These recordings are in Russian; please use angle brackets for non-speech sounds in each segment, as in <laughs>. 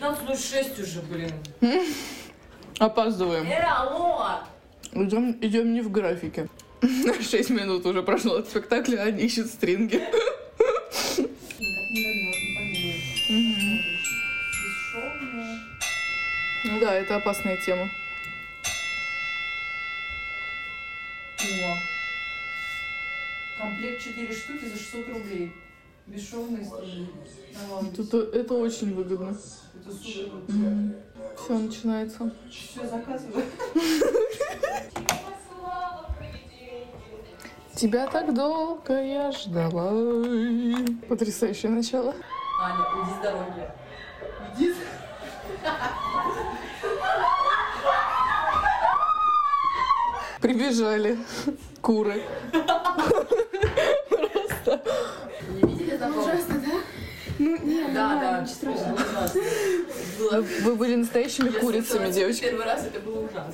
15.06 уже, блин. <laughs> Опаздываем. Эра, алло! Идем, идем не в графике. <laughs> Шесть минут уже прошло от спектакля, они ищут стринги. <laughs> Ну да, это опасная тема. О. Комплект 4 штуки за 600 рублей. Бесшовные струны. Тут это очень выгодно. Это супер. Все начинается. Все, заказываю. <laughs> Тебя так долго я ждала. Потрясающее начало. Аня, иди с дороги. Иди. <laughs> Прибежали куры. <laughs> Видели такого? Ужасно, да? Ну, нет, Да, нормально, да, ничего страшного. было Вы были настоящими Я курицами, девочки. Первый раз это было ужасно.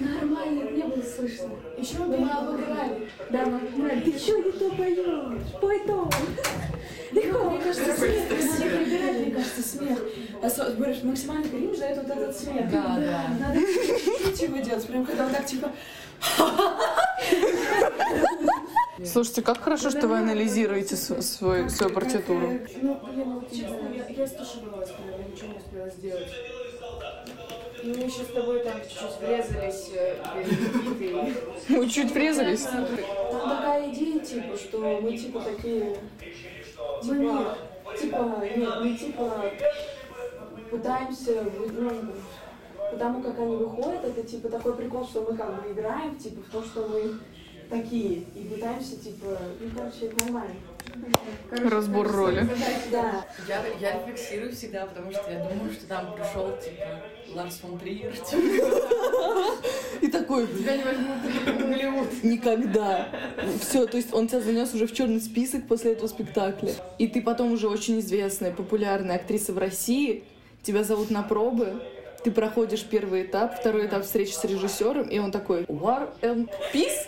Нормально, не было слышно. Еще мы обыграли. Да, мы обыграли. Ты что не то поешь? Пой то. Легко, мне кажется, смех. Надо прибирать, мне кажется, смех. Говоришь, максимально кринж дает вот этот смех. Да, да. Надо чуть его делать, прям когда он так типа... <laughs> Слушайте, как хорошо, что вы анализируете с- свой, свою партитуру. Ну, блин, ну, честно, я, я стушевалась прям, я ничего не успела сделать. И мы еще с тобой там чуть-чуть врезались э. Мы чуть врезались. Там такая идея, типа, что мы типа такие... Типа, типа, нет, мы типа пытаемся, ну, потому как они выходят, это типа такой прикол, что мы как бы играем, типа, в том, что мы такие, и пытаемся, типа, ну, короче, это нормально. Короче, Разбор роли. Да. Я, я рефлексирую всегда, потому что я думаю, что там пришел, типа, Ларс фон Триер, И такой, тебя не возьмут в Голливуд. никогда. Все, то есть он тебя занес уже в черный список после этого спектакля. И ты потом уже очень известная, популярная актриса в России. Тебя зовут на пробы. Ты проходишь первый этап, второй этап встречи с режиссером, и он такой War and Peace?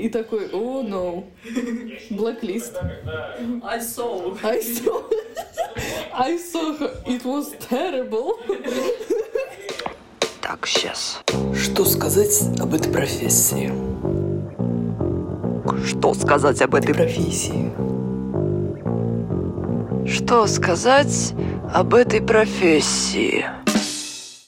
И такой, о, oh, no. Blacklist. I saw. I saw, I saw her. It was terrible. Так, сейчас. Что сказать об этой профессии? Что сказать об этой профессии? Что сказать об этой профессии?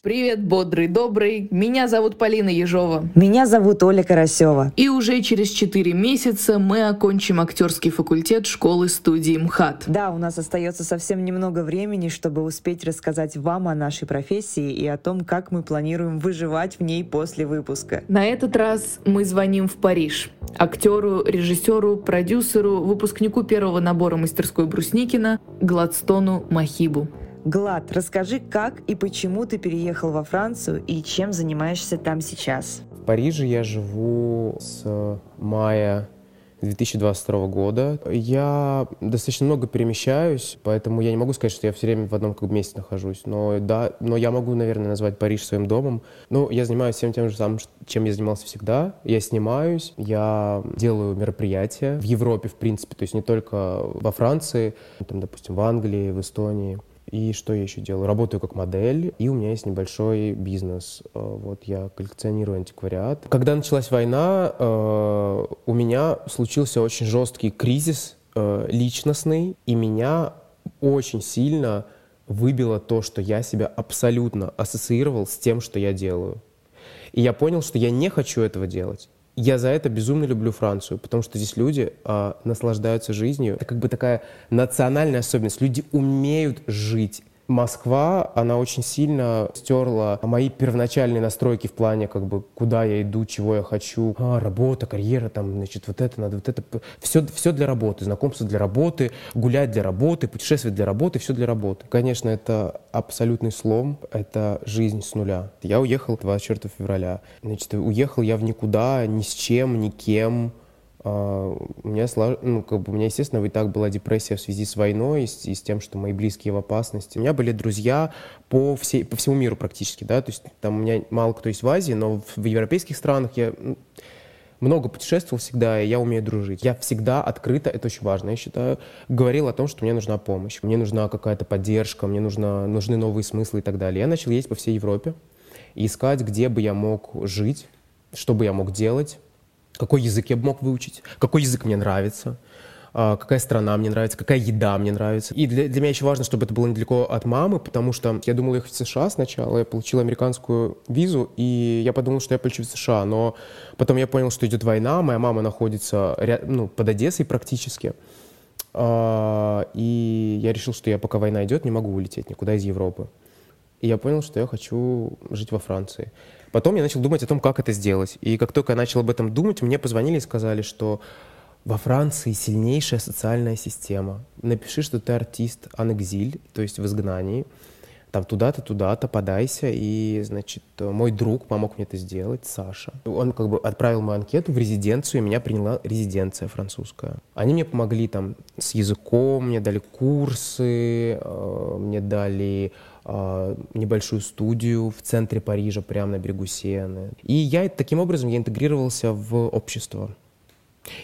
Привет, бодрый, добрый. Меня зовут Полина Ежова. Меня зовут Оля Карасева. И уже через 4 месяца мы окончим актерский факультет школы студии МХАТ. Да, у нас остается совсем немного времени, чтобы успеть рассказать вам о нашей профессии и о том, как мы планируем выживать в ней после выпуска. На этот раз мы звоним в Париж. Актеру, режиссеру, продюсеру, выпускнику первого набора мастерской Брусникина Гладстону Махибу. Глад, расскажи, как и почему ты переехал во Францию и чем занимаешься там сейчас? В Париже я живу с мая 2022 года. Я достаточно много перемещаюсь, поэтому я не могу сказать, что я все время в одном как бы, месте нахожусь. Но да, но я могу, наверное, назвать Париж своим домом. Ну, я занимаюсь всем тем же самым, чем я занимался всегда. Я снимаюсь, я делаю мероприятия в Европе, в принципе, то есть не только во Франции, там, допустим, в Англии, в Эстонии. И что я еще делаю? Работаю как модель, и у меня есть небольшой бизнес. Э, Вот я коллекционирую антиквариат. Когда началась война, э, у меня случился очень жесткий кризис э, личностный, и меня очень сильно выбило то, что я себя абсолютно ассоциировал с тем, что я делаю. И я понял, что я не хочу этого делать. Я за это безумно люблю Францию, потому что здесь люди а, наслаждаются жизнью. Это как бы такая национальная особенность. Люди умеют жить. Москва, она очень сильно стерла мои первоначальные настройки в плане, как бы, куда я иду, чего я хочу. А, работа, карьера, там, значит, вот это надо, вот это. Все, все для работы, знакомство для работы, гулять для работы, путешествовать для работы, все для работы. Конечно, это абсолютный слом, это жизнь с нуля. Я уехал 24 февраля. Значит, уехал я в никуда, ни с чем, никем. Uh, у меня, ну, как бы, у меня, естественно, и так была депрессия в связи с войной и с, и с тем, что мои близкие в опасности. У меня были друзья по, всей, по всему миру практически, да, то есть там у меня мало кто есть в Азии, но в, в европейских странах я, много путешествовал всегда, и я умею дружить. Я всегда открыто, это очень важно, я считаю, говорил о том, что мне нужна помощь, мне нужна какая-то поддержка, мне нужна, нужны новые смыслы и так далее. Я начал ездить по всей Европе и искать, где бы я мог жить, что бы я мог делать, какой язык я бы мог выучить, какой язык мне нравится, а, какая страна мне нравится, какая еда мне нравится. И для, для меня еще важно, чтобы это было недалеко от мамы, потому что я думал ехать в США сначала, я получил американскую визу, и я подумал, что я полечу в США, но потом я понял, что идет война, моя мама находится ряд, ну, под Одессой практически, а, и я решил, что я пока война идет, не могу улететь никуда из Европы. И я понял, что я хочу жить во Франции. Потом я начал думать о том, как это сделать. И как только я начал об этом думать, мне позвонили и сказали, что во Франции сильнейшая социальная система. Напиши, что ты артист анекзиль, то есть в изгнании. Там туда-то, туда-то, подайся. И, значит, мой друг помог мне это сделать, Саша. Он как бы отправил мою анкету в резиденцию, и меня приняла резиденция французская. Они мне помогли там с языком, мне дали курсы, э, мне дали небольшую студию в центре Парижа, прямо на берегу Сены. И я таким образом я интегрировался в общество.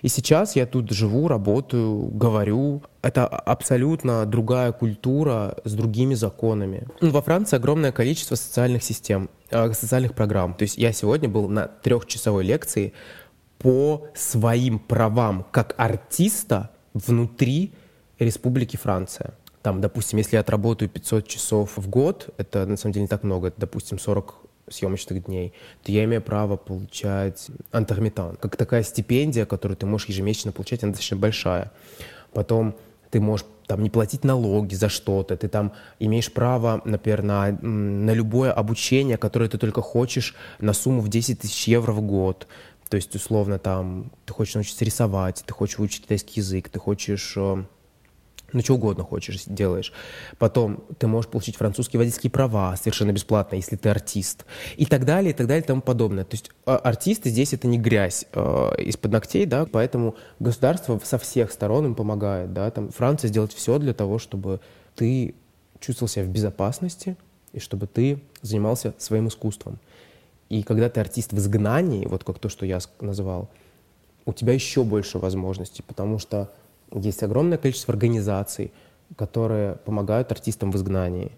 И сейчас я тут живу, работаю, говорю. Это абсолютно другая культура с другими законами. Ну, во Франции огромное количество социальных систем, э, социальных программ. То есть я сегодня был на трехчасовой лекции по своим правам как артиста внутри Республики Франция. Там, допустим, если я отработаю 500 часов в год, это на самом деле не так много, это, допустим, 40 съемочных дней, то я имею право получать антагметан, как такая стипендия, которую ты можешь ежемесячно получать, она достаточно большая. Потом ты можешь там не платить налоги за что-то, ты там имеешь право, например, на, на любое обучение, которое ты только хочешь, на сумму в 10 тысяч евро в год. То есть, условно, там, ты хочешь научиться рисовать, ты хочешь выучить китайский язык, ты хочешь э, ну, что угодно хочешь, делаешь. Потом ты можешь получить французские водительские права совершенно бесплатно, если ты артист. И так далее, и так далее, и тому подобное. То есть а, артисты здесь это не грязь э, из-под ногтей, да, поэтому государство со всех сторон им помогает, да, там Франция сделает все для того, чтобы ты чувствовал себя в безопасности и чтобы ты занимался своим искусством. И когда ты артист в изгнании, вот как то, что я назвал, у тебя еще больше возможностей, потому что есть огромное количество организаций, которые помогают артистам в изгнании.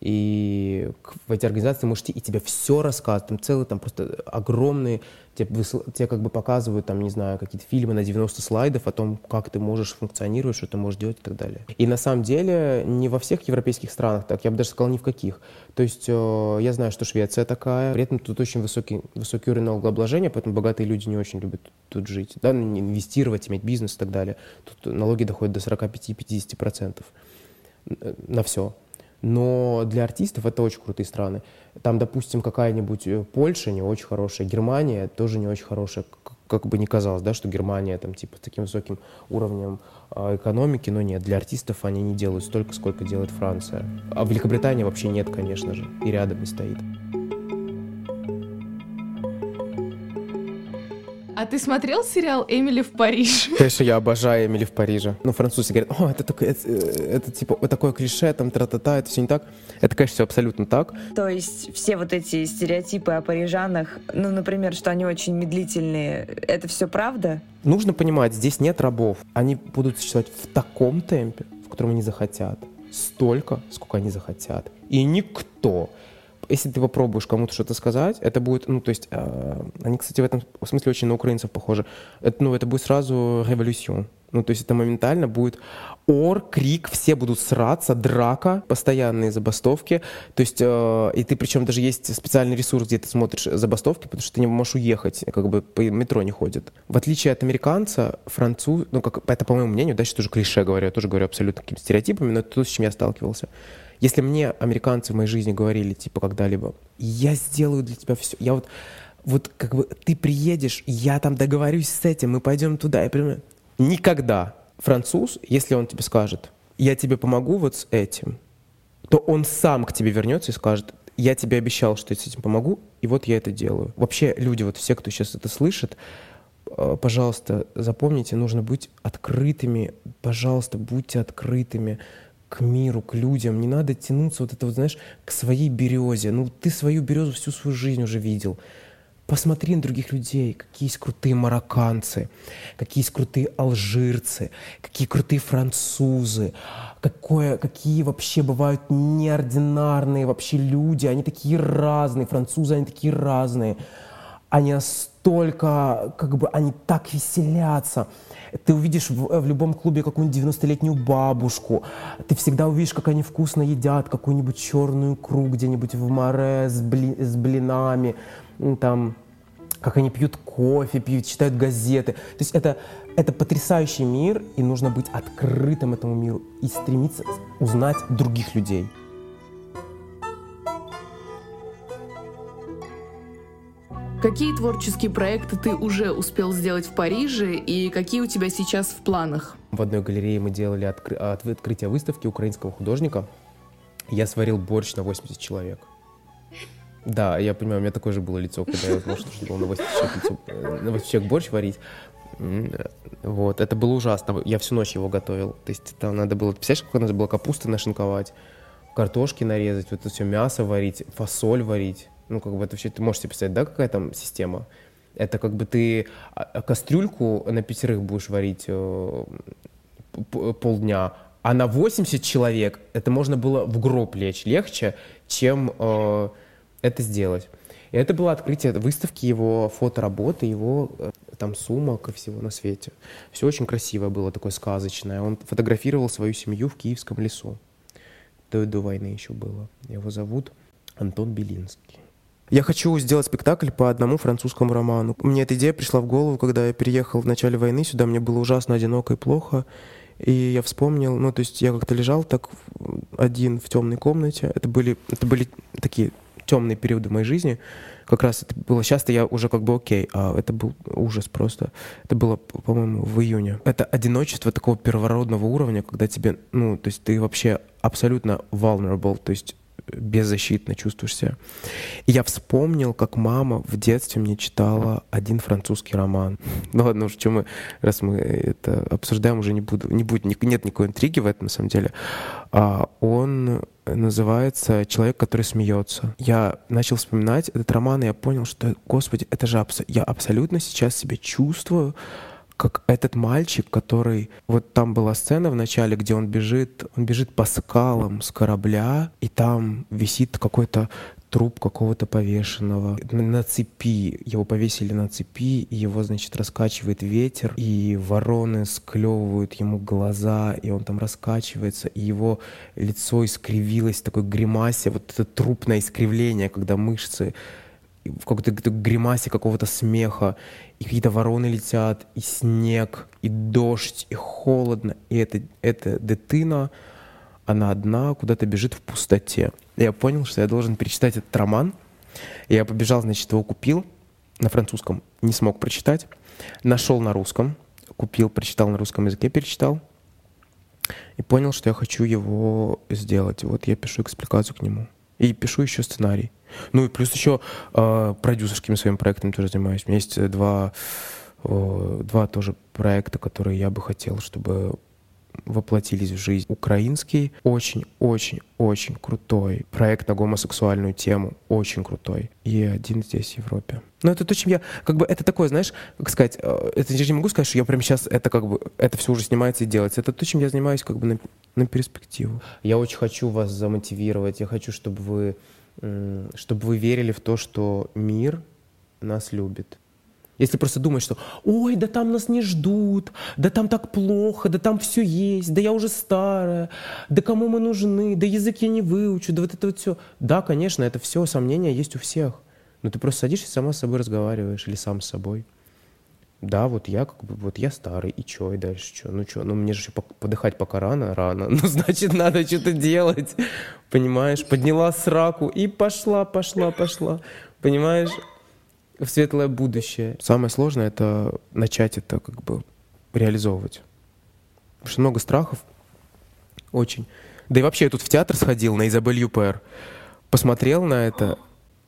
И в эти организации можете и тебе все рассказывают, там целый, там просто огромные, тебе, тебе как бы показывают, там, не знаю, какие-то фильмы на 90 слайдов о том, как ты можешь функционировать, что ты можешь делать и так далее. И на самом деле не во всех европейских странах так, я бы даже сказал, ни в каких. То есть э, я знаю, что Швеция такая, при этом тут очень высокий, высокий уровень налогообложения, поэтому богатые люди не очень любят тут жить, да, инвестировать, иметь бизнес и так далее. Тут налоги доходят до 45-50% на все. Но для артистов это очень крутые страны. Там, допустим, какая-нибудь э, Польша не очень хорошая, Германия тоже не очень хорошая, как бы ни казалось, да, что Германия там типа с таким высоким уровнем э, экономики, но нет, для артистов они не делают столько, сколько делает Франция. А Великобритания вообще нет, конечно же, и рядом не стоит. А ты смотрел сериал «Эмили в Париж»? <laughs> Конечно, я обожаю «Эмили в Париже». Ну, французы говорят, о, это, такое, это, это типа вот такое клише, там, тра-та-та, это все не так. Это, конечно, все абсолютно так. То есть все вот эти стереотипы о парижанах, ну, например, что они очень медлительные, это все правда? Нужно понимать, здесь нет рабов. Они будут существовать в таком темпе, в котором они захотят. Столько, сколько они захотят. И никто если ты попробуешь кому-то что-то сказать, это будет, ну, то есть, э, они, кстати, в этом смысле очень на украинцев похожи. Это, ну, это будет сразу революцион. Ну, то есть это моментально будет ор, крик, все будут сраться, драка, постоянные забастовки. То есть, э, и ты, причем даже есть специальный ресурс, где ты смотришь забастовки, потому что ты не можешь уехать, как бы по метро не ходит. В отличие от американца, француз, ну, как, это, по моему мнению, дальше тоже клише говорю, я тоже говорю абсолютно какими-то стереотипами, но это то, с чем я сталкивался. Если мне американцы в моей жизни говорили, типа, когда-либо, я сделаю для тебя все, я вот, вот как бы ты приедешь, я там договорюсь с этим, мы пойдем туда, я прям... Никогда француз, если он тебе скажет, я тебе помогу вот с этим, то он сам к тебе вернется и скажет, я тебе обещал, что я с этим помогу, и вот я это делаю. Вообще люди, вот все, кто сейчас это слышит, э, пожалуйста, запомните, нужно быть открытыми, пожалуйста, будьте открытыми, к миру, к людям. Не надо тянуться вот это вот, знаешь, к своей березе. Ну, ты свою березу всю свою жизнь уже видел. Посмотри на других людей, какие есть крутые марокканцы, какие есть крутые алжирцы, какие крутые французы, какое, какие вообще бывают неординарные вообще люди, они такие разные, французы, они такие разные, они настолько, как бы, они так веселятся. Ты увидишь в, в любом клубе какую-нибудь 90-летнюю бабушку, ты всегда увидишь, как они вкусно едят какую-нибудь черную икру где-нибудь в море с, бли, с блинами, там, как они пьют кофе, пьют, читают газеты. То есть это, это потрясающий мир, и нужно быть открытым этому миру и стремиться узнать других людей. Какие творческие проекты ты уже успел сделать в Париже и какие у тебя сейчас в планах? В одной галерее мы делали откры- открытие выставки украинского художника. Я сварил борщ на 80 человек. Да, я понимаю, у меня такое же было лицо, когда я узнал, что было на 80 человек, лицо, э, на 80 человек борщ варить. Вот, это было ужасно. Я всю ночь его готовил. То есть там надо было, представляешь, как надо было капусты нашинковать, картошки нарезать, вот это все мясо варить, фасоль варить. Ну, как бы это вообще, ты можешь себе представить, да, какая там система? Это как бы ты а, а кастрюльку на пятерых будешь варить э, полдня, а на 80 человек это можно было в гроб лечь легче, чем э, это сделать. И это было открытие выставки его фотоработы, его э, там сумок и всего на свете. Все очень красиво было, такое сказочное. Он фотографировал свою семью в Киевском лесу. До, до войны еще было. Его зовут Антон Белинский. Я хочу сделать спектакль по одному французскому роману. Мне эта идея пришла в голову, когда я переехал в начале войны сюда. Мне было ужасно одиноко и плохо. И я вспомнил, ну, то есть я как-то лежал так один в темной комнате. Это были, это были такие темные периоды моей жизни. Как раз это было часто я уже как бы окей, а это был ужас просто. Это было, по-моему, в июне. Это одиночество такого первородного уровня, когда тебе, ну, то есть ты вообще абсолютно vulnerable, то есть беззащитно чувствуешь себя. И я вспомнил, как мама в детстве мне читала один французский роман. <laughs> Ну ладно, уж что мы, раз мы это обсуждаем, уже не буду, не будет, нет никакой интриги в этом на самом деле. А он называется «Человек, который смеется». Я начал вспоминать этот роман, и я понял, что, господи, это же абс... я абсолютно сейчас себя чувствую как этот мальчик, который... Вот там была сцена в начале, где он бежит, он бежит по скалам с корабля, и там висит какой-то труп какого-то повешенного на цепи. Его повесили на цепи, и его, значит, раскачивает ветер, и вороны склевывают ему глаза, и он там раскачивается, и его лицо искривилось в такой гримасе, вот это трупное искривление, когда мышцы в какой-то гримасе какого-то смеха, и какие-то вороны летят, и снег, и дождь, и холодно, и это, это дитина, она одна куда-то бежит в пустоте. Я понял, что я должен перечитать этот роман. Я побежал, значит, его купил на французском, не смог прочитать. Нашел на русском, купил, прочитал на русском языке, перечитал. И понял, что я хочу его сделать. Вот я пишу экспликацию к нему. И пишу еще сценарий. Ну и плюс еще э, продюсерскими своими проектами тоже занимаюсь. У меня есть два, э, два тоже проекта, которые я бы хотел, чтобы воплотились в жизнь. Украинский очень-очень-очень крутой проект на гомосексуальную тему, очень крутой. И один здесь, в Европе. Но это то, чем я, как бы, это такое, знаешь, как сказать, э, это я не могу сказать, что я прямо сейчас это как бы, это все уже снимается и делается. Это то, чем я занимаюсь как бы на, на перспективу. Я очень хочу вас замотивировать, я хочу, чтобы вы чтобы вы верили в то, что мир нас любит. Если просто думать, что «Ой, да там нас не ждут, да там так плохо, да там все есть, да я уже старая, да кому мы нужны, да язык я не выучу, да вот это вот все». Да, конечно, это все сомнения есть у всех. Но ты просто садишься и сама с собой разговариваешь или сам с собой. Да, вот я как бы, вот я старый, и чё, и дальше чё? Ну чё, ну мне же еще подыхать пока рано, рано. <laughs> Ну, значит, надо что-то делать, понимаешь? Подняла сраку и пошла, пошла, пошла, понимаешь? В светлое будущее. Самое сложное — это начать это как бы реализовывать. Потому что много страхов, очень. Да и вообще я тут в театр сходил на Изабель Юпер, посмотрел на это,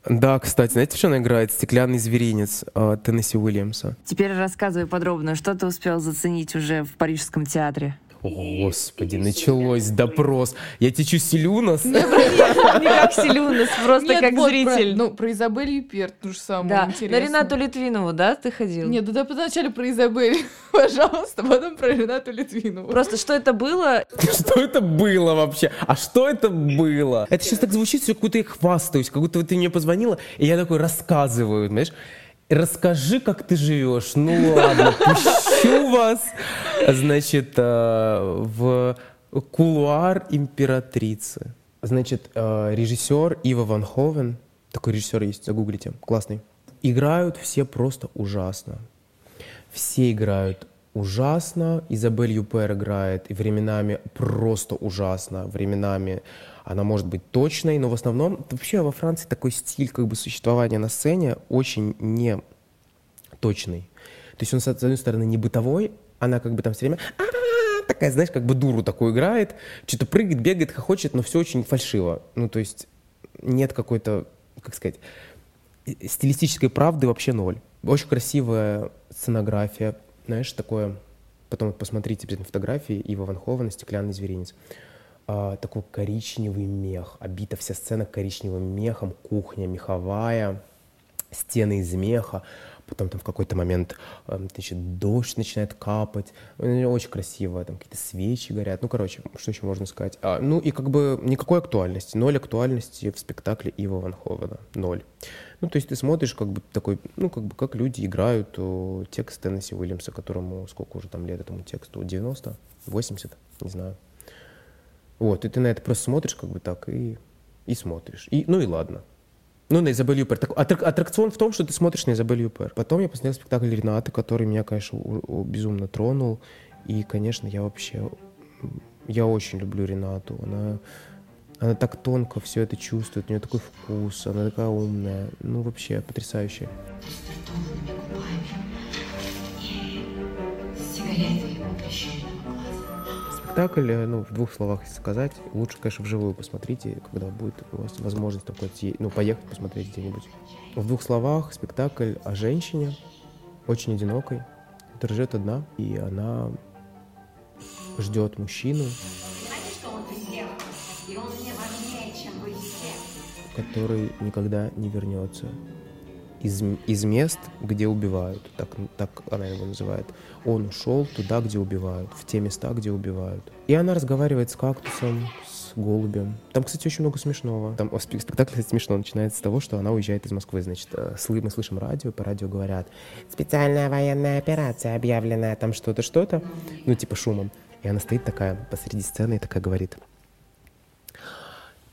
да, кстати, знаете, что она играет? «Стеклянный зверинец» э, Теннесси Уильямса. Теперь рассказывай подробно, что ты успел заценить уже в Парижском театре? О, Господи, началось допрос. Я течу Селюнас. Не как Селюнас, просто Нет, как вот про- зритель. ну, про Изабель Юперт, то же самое Да, на интересно. Ренату Литвинову, да, ты ходил? Нет, да вначале про Изабель, <laughs> пожалуйста, потом про Ренату Литвинову. Просто что это было? <laughs> Что это было вообще? А что это было? Это сейчас так звучит, все как будто я хвастаюсь, как будто вот ты мне позвонила, и я такой рассказываю, знаешь? Расскажи, как ты живешь. Ну ладно, пущу вас. Значит, э, в кулуар императрицы. Значит, э, режиссер Ива Ван Ховен, такой режиссер есть, загуглите, классный. Играют все просто ужасно. Все играют ужасно. Изабель Юпер играет и временами просто ужасно, временами она может быть точной, но в основном вообще во Франции такой стиль как бы существования на сцене очень не точный. То есть он, с одной стороны, не бытовой, она как бы там все время такая, знаешь, как бы дуру такую играет, что-то прыгает, бегает, хохочет, но все очень фальшиво. Ну, то есть нет какой-то, как сказать, э, стилистической правды вообще ноль. Очень красивая сценография, знаешь, такое... Потом посмотрите обязательно фотографии Ива Ван Ховена «Стеклянный зверинец». А, такой коричневый мех, обита вся сцена коричневым мехом, кухня меховая, стены из меха, потом там в какой-то момент э, значит, дождь начинает капать, очень красиво, там какие-то свечи горят, ну, короче, что еще можно сказать? А, ну, и как бы никакой актуальности, ноль актуальности в спектакле Ива Ван Ховена, ноль. Ну, то есть ты смотришь, как бы такой, ну, как бы, как люди играют о, текст Теннесси Уильямса, которому сколько уже там лет этому тексту, 90, 80, не знаю. Вот, и ты на это просто смотришь как бы так и, и смотришь. И, ну и ладно. Ну, на Изабель Юпер. Так, аттрак- аттракцион в том, что ты смотришь на Изабель Юпер. Потом я посмотрел спектакль Ренаты, который меня, конечно, у- у- безумно тронул. И, конечно, я вообще... Я очень люблю Ренату. Она, она так тонко все это чувствует, у нее такой вкус, она такая умная. Ну, вообще, потрясающая. Спектакль, ну, в двух словах сказать, лучше, конечно, вживую посмотрите, когда будет у вас возможность такой, ну, поехать посмотреть где-нибудь. В двух словах спектакль о женщине, очень одинокой, которая живет одна, и она ждет мужчину, который никогда не вернется из, из мест, где убивают, так, так она его называет. Он ушел туда, где убивают, в те места, где убивают. И она разговаривает с кактусом, с голубем. Там, кстати, очень много смешного. Там спектакль, <laughs> смешно начинается с того, что она уезжает из Москвы. Значит, э, мы слышим радио, по радио говорят, специальная военная операция объявленная, там что-то, что-то, ну, типа шумом. И она стоит такая посреди сцены и такая говорит,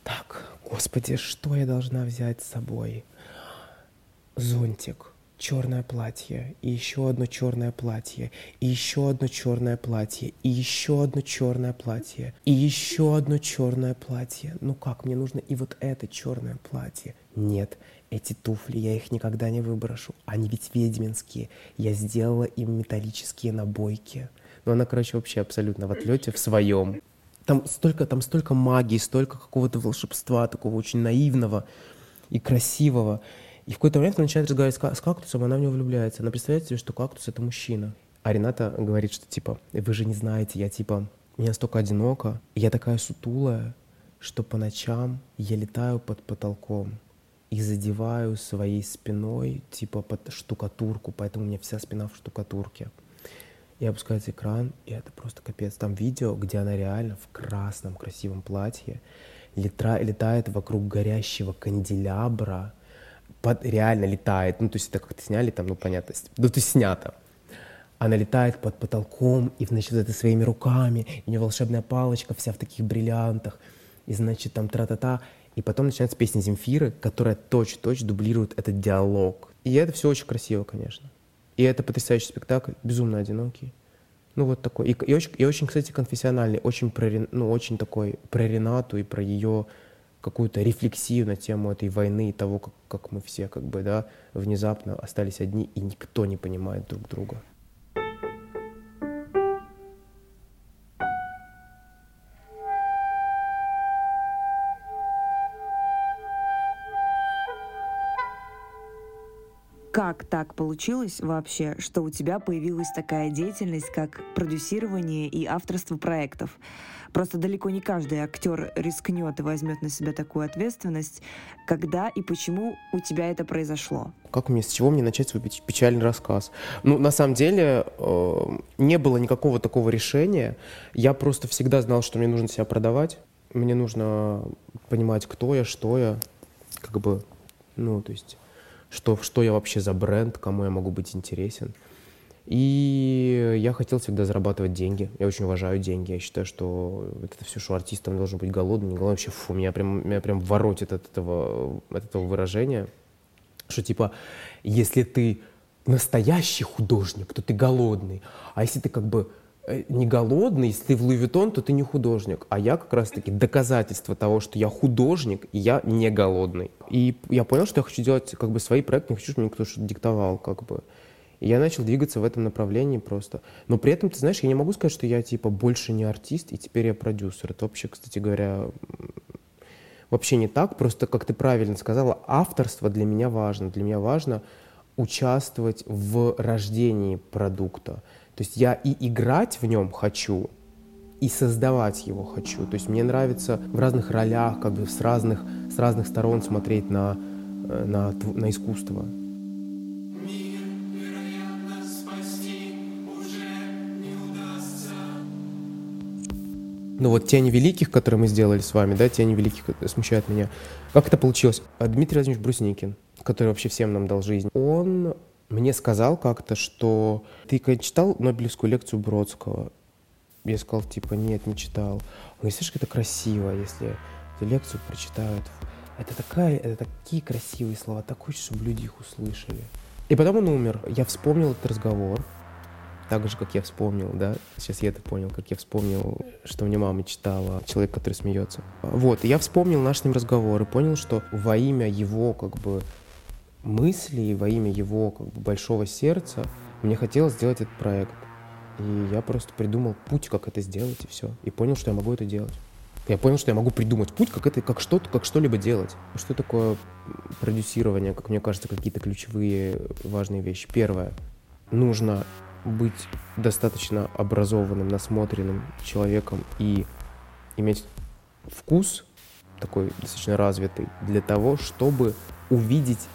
так, господи, что я должна взять с собой? Зонтик, черное платье, и еще одно черное платье, и еще одно черное платье, и еще одно черное платье, и еще одно черное платье. Ну как, мне нужно и вот это черное платье. Нет, эти туфли, я их никогда не выброшу. Они ведь ведьминские. Я сделала им металлические набойки. Ну она, короче, вообще абсолютно в отлете в своем. Там столько, там столько магии, столько какого-то волшебства, такого очень наивного и красивого. И в какой-то момент она начинает разговаривать с ка- с кактусом, она в него влюбляется. Она представляет себе, что кактус — это мужчина. А Рената говорит, что типа, вы же не знаете, я типа, мне настолько одиноко, и я такая сутулая, что по ночам я летаю под потолком и задеваю своей спиной типа под штукатурку, поэтому у меня вся спина в штукатурке. И опускается экран, и это просто капец. Там видео, где она реально в красном красивом платье летра- летает вокруг горящего канделябра, под, реально летает. Ну, то есть это как-то сняли там, ну, понятно, ну, то есть снято. Она летает под потолком, и, значит, это своими руками, у нее волшебная палочка вся в таких бриллиантах, и, значит, там тра-та-та. И потом начинается песня Земфиры, которая точь-точь дублирует этот диалог. И это все очень красиво, конечно. И это потрясающий спектакль, безумно одинокий. Ну, вот такой. И, и очень, и очень, кстати, конфессиональный, очень, про, ну, очень такой про Ренату и про ее какую-то рефлексию на тему этой войны и того, как, как мы все, как бы, да, внезапно остались одни, и никто не понимает друг друга. Так получилось вообще, что у тебя появилась такая деятельность, как продюсирование и авторство проектов? Просто далеко не каждый актер рискнет и возьмет на себя такую ответственность. Когда и почему у тебя это произошло? Как мне, с чего мне начать свой печ- печальный рассказ? Ну, на самом деле, э, не было никакого такого решения. Я просто всегда знал, что мне нужно себя продавать. Мне нужно понимать, кто я, что я, как бы, ну, то есть, что, что я вообще за бренд, кому я могу быть интересен. И я хотел всегда зарабатывать деньги. Я очень уважаю деньги. Я считаю, что это все, что артистом должен быть голодный, не голодный. Вообще, фу, меня прям, меня прям воротит от этого, от этого выражения. Что типа, если ты настоящий художник, то ты голодный. А если ты как бы не голодный, если ты в Луи Vuitton, то ты не художник. А я как раз-таки доказательство того, что я художник, и я не голодный. И я понял, что я хочу делать как бы свои проекты, не хочу, чтобы мне кто-то что-то диктовал, как бы. И я начал двигаться в этом направлении просто. Но при этом, ты знаешь, я не могу сказать, что я типа больше не артист, и теперь я продюсер. Это вообще, кстати говоря, вообще не так. Просто, как ты правильно сказала, авторство для меня важно. Для меня важно участвовать в рождении продукта. То есть я и играть в нем хочу, и создавать его хочу. То есть мне нравится в разных ролях, как бы с разных, с разных сторон смотреть на, э, на, на искусство. Ну вот «Тени великих», которые мы сделали с вами, да, «Тени великих» смущает меня. Как это получилось? Дмитрий Владимирович Брусникин, который вообще всем нам дал жизнь, он мне сказал как-то, что ты читал Нобелевскую лекцию Бродского? Я сказал, типа, нет, не читал. Он говорит, слышишь, это красиво, если эту лекцию прочитают. Это, такая, это такие красивые слова, так хочется, чтобы люди их услышали. И потом он умер. Я вспомнил этот разговор, так же, как я вспомнил, да, сейчас я это понял, как я вспомнил, что мне мама читала «Человек, который смеется». Вот, и я вспомнил наш с ним разговор и понял, что во имя его, как бы, мыслей, во имя его, как бы, большого сердца, мне хотелось сделать этот проект. И я просто придумал путь, как это сделать, и все. И понял, что я могу это делать. Я понял, что я могу придумать путь, как это, как что-то, как что-либо делать. Что такое продюсирование, как мне кажется, какие-то ключевые важные вещи. Первое. Нужно быть достаточно образованным, насмотренным человеком и иметь вкус такой достаточно развитый для того, чтобы увидеть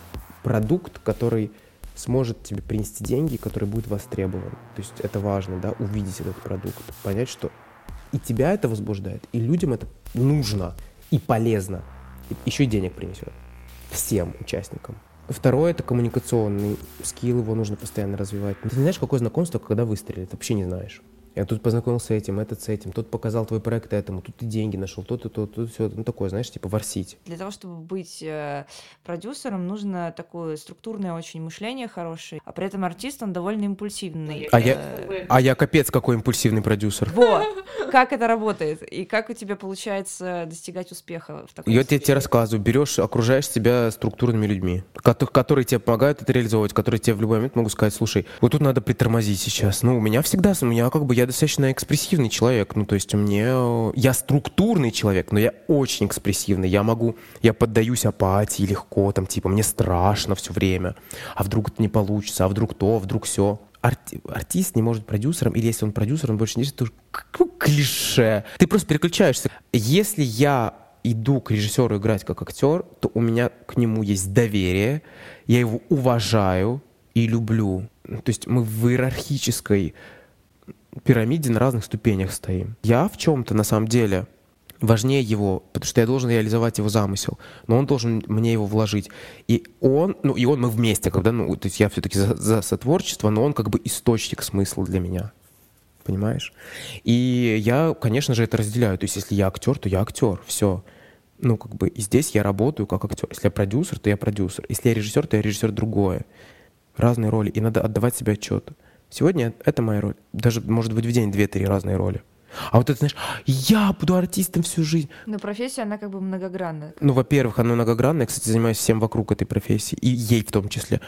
продукт, который сможет тебе принести деньги, который будет востребован. То есть это важно, да, увидеть этот продукт, понять, что и тебя это возбуждает, и людям это нужно и полезно, еще и денег принесет всем участникам. Второе – это коммуникационный скилл, его нужно постоянно развивать. Ты не знаешь, какое знакомство, когда выстрелит, вообще не знаешь. Я тут познакомился с этим, этот с этим, тот показал твой проект этому, тут ты деньги нашел, тут и тут, тут все, ну такое, знаешь, типа ворсить. Для того, чтобы быть э, продюсером, нужно такое структурное очень мышление хорошее, а при этом артист, он довольно импульсивный. А я- Э, А я капец какой импульсивный продюсер. Вот, <laughs> как это работает, и как у тебя получается достигать успеха в таком Я тебе, тебе рассказываю, берешь, окружаешь себя структурными людьми, кото- которые тебе помогают это реализовывать, которые тебе в любой момент могут сказать, слушай, вот тут надо притормозить сейчас. Ну, у меня всегда, у меня как бы, я достаточно экспрессивный человек, ну, то есть мне, я структурный человек, но я очень экспрессивный, я могу, я поддаюсь апатии легко, там, типа, мне страшно все время, а вдруг это не получится, а вдруг то, а вдруг все. Артист не может продюсером, или если он продюсер, он больше не к- клише. Ты просто переключаешься. Если я иду к режиссеру играть как актер, то у меня к нему есть доверие, я его уважаю и люблю. То есть мы в иерархической пирамиде на разных ступенях стоим. Я в чем-то на самом деле важнее его, потому что я должен реализовать его замысел, но он должен мне его вложить. И он, ну и он, мы вместе, когда, ну, то есть я все-таки за, за сотворчество, но он как бы источник смысла для меня. Понимаешь? И я, конечно же, это разделяю. То есть, если я актер, то я актер. Все. Ну, как бы, и здесь я работаю как актер. Если я продюсер, то я продюсер. Если я режиссер, то я режиссер другое. Разные роли. И надо отдавать себе отчет. Сегодня это моя роль. Даже, может быть, в день две-три разные роли. А вот это, знаешь, я буду артистом всю жизнь. Но профессия, она как бы многогранная. Ну, во-первых, она многогранная. Я, кстати, занимаюсь всем вокруг этой профессии. И ей в том числе.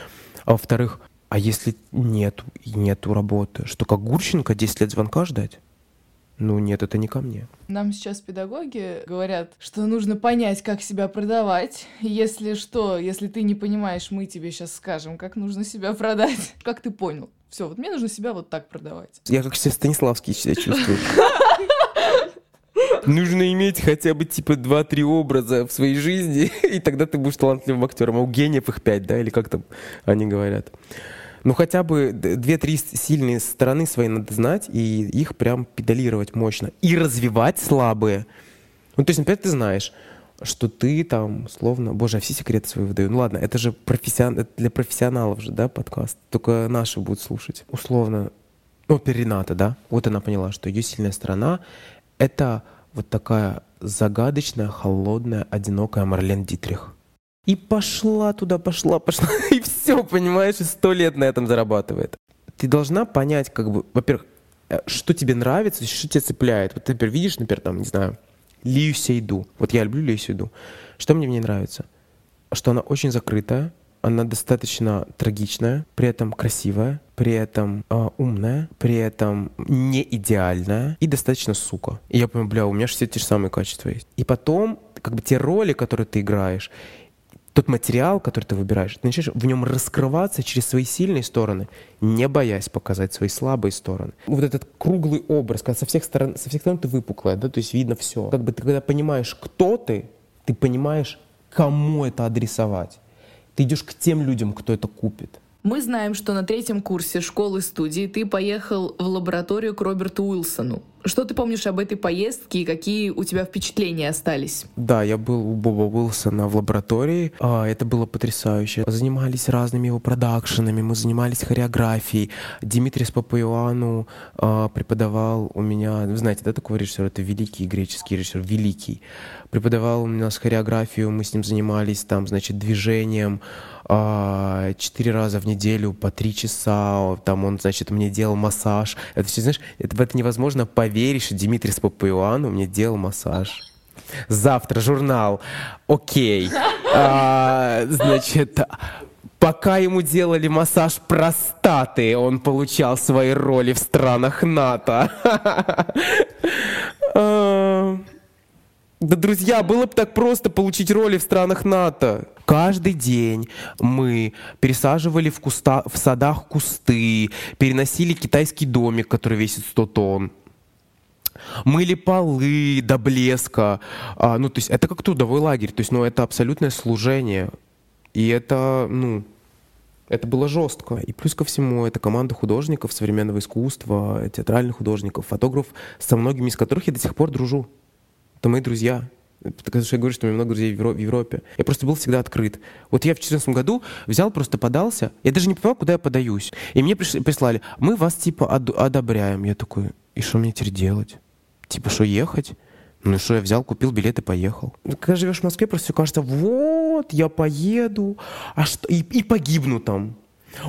А во-вторых, а если нету, и нету работы, что как Гурченко 10 лет звонка ждать? Ну нет, это не ко мне. Нам сейчас педагоги говорят, что нужно понять, как себя продавать. Если что, если ты не понимаешь, мы тебе сейчас скажем, как нужно себя продать. Как ты понял? Все, вот мне нужно себя вот так продавать. Я как сейчас Станиславский себя чувствую. <laughs> Нужно иметь хотя бы типа 2-3 образа в своей жизни, <laughs> и тогда ты будешь талантливым актером. А у гениев их 5, да, или как там они говорят. Ну, хотя бы две-три сильные стороны свои надо знать, и их прям педалировать мощно. И развивать слабые. Ну, то есть, например, ты знаешь, что ты там, словно, боже, я все секреты свои выдаю. Ну ладно, это же профессион... это для профессионалов же, да, подкаст. Только наши будут слушать. Условно, ну, Перената, да, вот она поняла, что ее сильная сторона — это вот такая загадочная, холодная, одинокая Марлен Дитрих. И пошла туда, пошла, пошла, <laughs> и все, понимаешь, и сто лет на этом зарабатывает. Ты должна понять, как бы, во-первых, э, что тебе нравится, что тебя цепляет. Вот ты, например, видишь, например, там, не знаю, Лию Сейду. Вот я люблю Лию Сейду. Что мне в ней нравится? Что она очень закрытая, она достаточно трагичная, при этом красивая, при этом э, умная, при этом не идеальная и достаточно сука. И я понимаю, бля, у меня же все те же самые качества есть. И потом, как бы те роли, которые ты играешь, тот материал, который ты выбираешь, ты начинаешь в нем раскрываться через свои сильные стороны, не боясь показать свои слабые стороны. Вот этот круглый образ, когда со всех сторон, со всех сторон ты выпуклая, да, то есть видно все. Как бы ты когда понимаешь, кто ты, ты понимаешь, кому это адресовать. Ты идешь к тем людям, кто это купит. Мы знаем, что на третьем курсе школы-студии ты поехал в лабораторию к Роберту Уилсону. Что ты помнишь об этой поездке и какие у тебя впечатления остались? Да, я был у Боба Уилсона в лаборатории. А, это было потрясающе. Занимались разными его продакшенами, мы занимались хореографией. Димитрий Папаюану а, преподавал у меня... Вы знаете, да, такого режиссера? Это великий греческий режиссер, великий. Преподавал у нас хореографию, мы с ним занимались там, значит, движением, четыре раза в неделю по три часа, там он, значит, мне делал массаж. Это все, знаешь, это, в это невозможно поверить, что Дмитрий Спапаюану мне делал массаж. Завтра журнал. Окей. А, значит, пока ему делали массаж простаты, он получал свои роли в странах НАТО. <laughs> Да, друзья, было бы так просто получить роли в странах НАТО. Каждый день мы пересаживали в, куста, в садах кусты, переносили китайский домик, который весит 100 тонн. Мыли полы до блеска. А, ну, то есть это как трудовой лагерь. То есть, ну, это абсолютное служение. И это, ну, это было жестко. И плюс ко всему, это команда художников современного искусства, театральных художников, фотографов, со многими из которых я до сих пор дружу это мои друзья. Потому что я говорю, что у меня много друзей в Европе. Я просто был всегда открыт. Вот я в 2014 году взял, просто подался. Я даже не понимал, куда я подаюсь. И мне прислали, мы вас типа од одобряем. Я такой, и что мне теперь делать? Типа, что ехать? Ну что, я взял, купил билет и поехал. Когда живешь в Москве, просто все кажется, вот, я поеду, а что, и, и погибну там.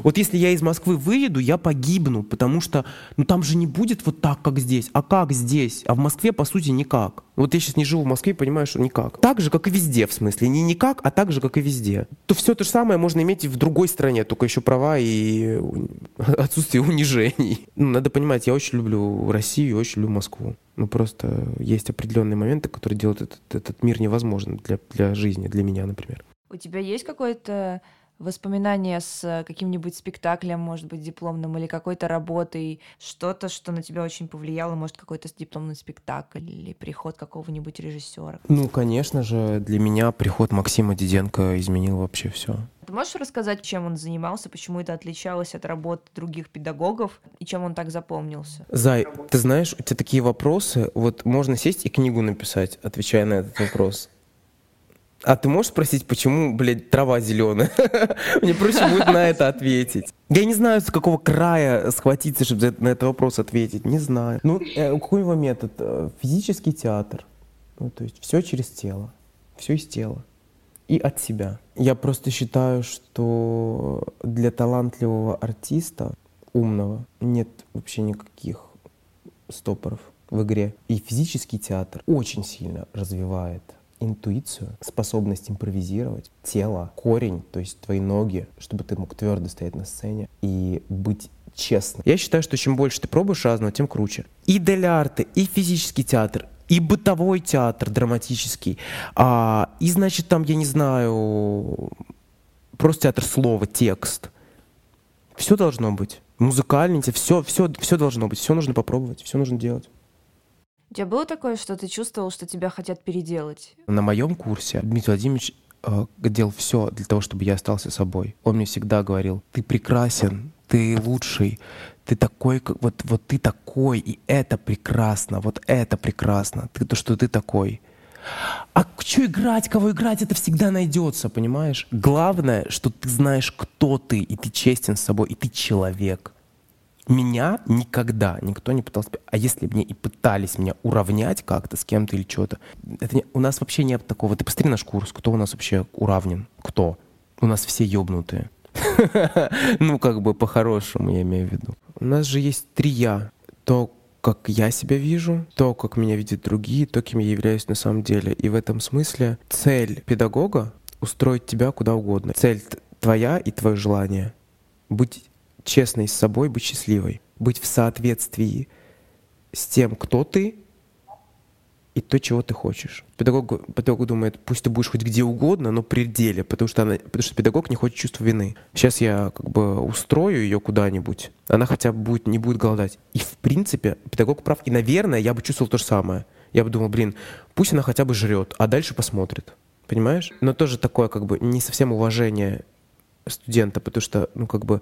Вот если я из Москвы выеду, я погибну, потому что ну там же не будет вот так, как здесь. А как здесь? А в Москве, по сути, никак. Вот я сейчас не живу в Москве, понимаю, что никак. Так же, как и везде, в смысле. Не никак, а так же, как и везде. То все то же самое можно иметь и в другой стране, только еще права и <laughs> отсутствие унижений. Ну, надо понимать, я очень люблю Россию и очень люблю Москву. Ну, просто есть определенные моменты, которые делают этот, этот мир невозможным для, для жизни, для меня, например. У тебя есть какой-то воспоминания с э, каким-нибудь спектаклем, может быть, дипломным или какой-то работой, что-то, что на тебя очень повлияло, может, какой-то дипломный спектакль или приход какого-нибудь режиссера? Ну, конечно же, для меня приход Максима Диденко изменил вообще все. Ты можешь рассказать, чем он занимался, почему это отличалось от работы других педагогов и чем он так запомнился? Зай, ты знаешь, у тебя такие вопросы, вот можно сесть и книгу написать, отвечая на этот вопрос. А ты можешь спросить, почему, блядь, трава зеленая? <laughs> Мне проще будет на это ответить. Я не знаю, с какого края схватиться, чтобы на этот вопрос ответить. Не знаю. Ну, э, какой его метод? Э, физический театр. Ну, то есть все через тело. Все из тела. И от себя. Я просто считаю, что для талантливого артиста, умного, нет вообще никаких стопоров в игре. И физический театр очень сильно развивает интуицию, способность импровизировать, тело, корень, то есть твои ноги, чтобы ты мог твердо стоять на сцене и быть честно. Я считаю, что чем больше ты пробуешь разного, тем круче. И дель-арты, и физический театр, и бытовой театр драматический, а, и, значит, там, я не знаю, просто театр слова, текст. Все должно быть. Музыкальный, все, все, все должно быть, все нужно попробовать, все нужно делать. У тебя было такое, что ты чувствовал, что тебя хотят переделать? На моем курсе Дмитрий Владимирович э, делал все для того, чтобы я остался собой. Он мне всегда говорил, ты прекрасен, ты лучший, ты такой, вот, вот ты такой, и это прекрасно, вот это прекрасно, ты то, что ты такой. А что играть, кого играть, это всегда найдется, понимаешь? Главное, что ты знаешь, кто ты, и ты честен с собой, и ты человек. Меня никогда никто не пытался... А если мне и пытались меня уравнять как-то с кем-то или что-то, это не... у нас вообще нет такого. Ты посмотри наш курс, кто у нас вообще уравнен? Кто? У нас все ёбнутые. <laughs> Ну, как бы по-хорошему, я имею в виду. У нас же есть три «я». То, как я себя вижу, то, как меня видят другие, то, кем я являюсь на самом деле. И в этом смысле цель педагога — устроить тебя куда угодно. Цель твоя и твое желание — быть честной с собой, быть счастливой, быть в соответствии с тем, кто ты, и то, чего ты хочешь. Педагог, педагог думает, пусть ты будешь хоть где угодно, но при деле, потому что, она, потому что педагог не хочет чувства вины. Сейчас я как бы устрою ее куда-нибудь, она хотя бы будет, не будет голодать. И в принципе педагог прав. И, наверное, я бы чувствовал то же самое. Я бы думал, блин, пусть она хотя бы жрет, а дальше посмотрит. Понимаешь? Но тоже такое как бы не совсем уважение студента, потому что, ну как бы,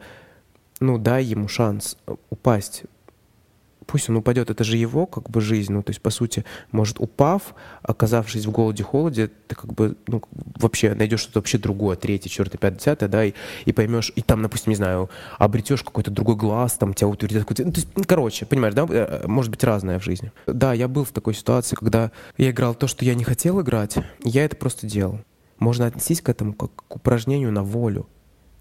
ну дай ему шанс упасть пусть он упадет, это же его как бы жизнь, ну то есть по сути, может упав, оказавшись в голоде, холоде, ты как бы ну, вообще найдешь что-то вообще другое, третье, четвертое, пятое, десятое, да, и, и поймешь, и там, допустим, не знаю, обретешь какой-то другой глаз, там тебя утвердят какой-то, ну, то есть, ну, короче, понимаешь, да, э, может быть разное в жизни. Да, я был в такой ситуации, когда я играл то, что я не хотел играть, я это просто делал. Можно отнестись к этому как к упражнению на волю.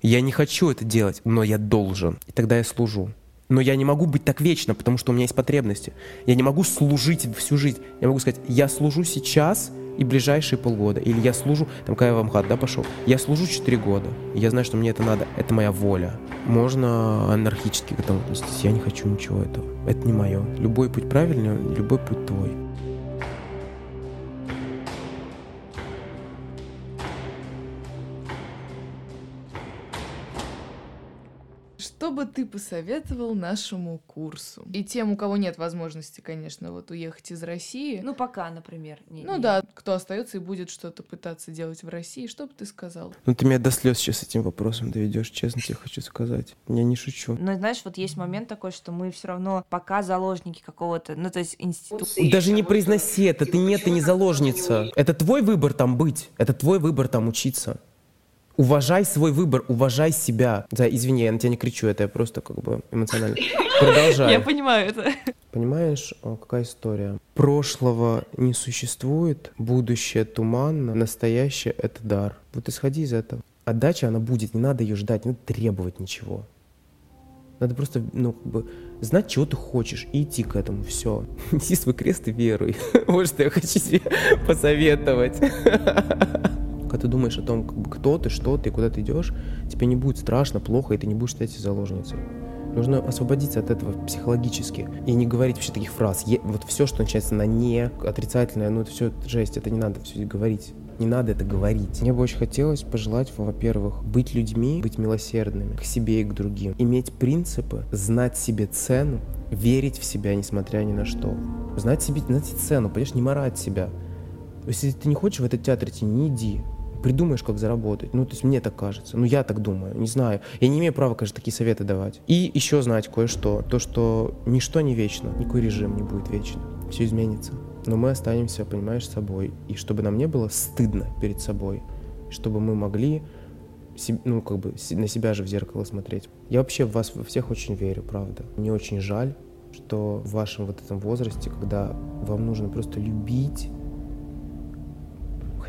Я не хочу это делать, но я должен. И тогда я служу но я не могу быть так вечно, потому что у меня есть потребности. Я не могу служить всю жизнь. Я могу сказать, я служу сейчас и ближайшие полгода. Или я служу, там, когда я в Амхат, да, пошел, я служу 4 года. я знаю, что мне это надо. Это моя воля. Можно анархически к этому отнестись. Я не хочу ничего этого. Это не мое. Любой путь правильный, любой путь твой. Ты посоветовал нашему курсу? И тем, у кого нет возможности, конечно, вот уехать из России. Ну, пока, например. Не, ну не. да, кто остается и будет что-то пытаться делать в России, что бы ты сказал? Ну, ты меня до слез сейчас этим вопросом доведешь, честно тебе хочу сказать. Я не шучу. Но знаешь, вот есть момент такой, что мы все равно пока заложники какого-то, ну, то есть института. Даже не произноси это, ты нет, ты не заложница. Это твой выбор там быть, это твой выбор там учиться. Уважай свой выбор, уважай себя. Да, извини, я на тебя не кричу, это я просто как бы эмоционально. Продолжай. <laughs> Я понимаю это. Понимаешь, какая история? Прошлого не существует, будущее туманно, настоящее — это дар. Вот исходи из этого. Отдача, она будет, не надо ее ждать, не надо требовать ничего. Надо просто, ну, как бы, знать, чего ты хочешь, и идти к этому, все. Неси <laughs> свой крест и веруй. <laughs> Вот что я хочу тебе посоветовать. Когда ты думаешь о том, кто ты, что ты, куда ты идешь, тебе не будет страшно, плохо, и ты не будешь стать заложницей. Нужно освободиться от этого психологически и не говорить вообще таких фраз. Е- вот все, что начинается на не, отрицательное, ну это все жесть, это не надо все говорить. Не надо это говорить. Мне бы очень хотелось пожелать, во-первых, быть людьми, быть милосердными к себе и к другим, иметь принципы, знать себе цену, верить в себя, несмотря ни на что. Знать себе, знать цену, понимаешь, не морать себя. Если ты не хочешь в этот театр идти, не иди придумаешь, как заработать. Ну, то есть мне так кажется. Ну, я так думаю, не знаю. Я не имею права, конечно, такие советы давать. И еще знать кое-что. То, что ничто не вечно, никакой режим не будет вечным. Все изменится. Но мы останемся, понимаешь, собой. И чтобы нам не было стыдно перед собой. Чтобы мы могли ну, как бы на себя же в зеркало смотреть. Я вообще в вас во всех очень верю, правда. Мне очень жаль, что в вашем вот этом возрасте, когда вам нужно просто любить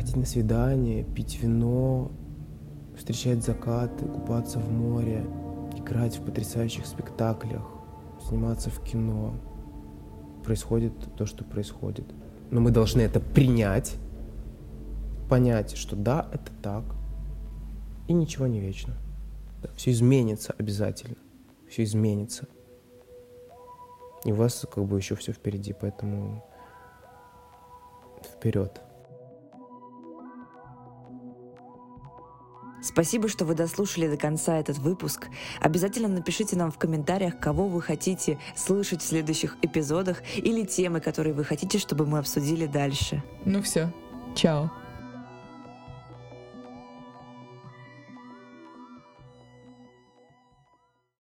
ходить на свидание, пить вино, встречать закаты, купаться в море, играть в потрясающих спектаклях, сниматься в кино. Происходит то, что происходит. Но мы должны это принять, понять, что да, это так, и ничего не вечно. Все изменится обязательно. все изменится. И у вас как бы еще все впереди, поэтому вперед. Спасибо, что вы дослушали до конца этот выпуск. Обязательно напишите нам в комментариях, кого вы хотите слышать в следующих эпизодах или темы, которые вы хотите, чтобы мы обсудили дальше. Ну все, чао.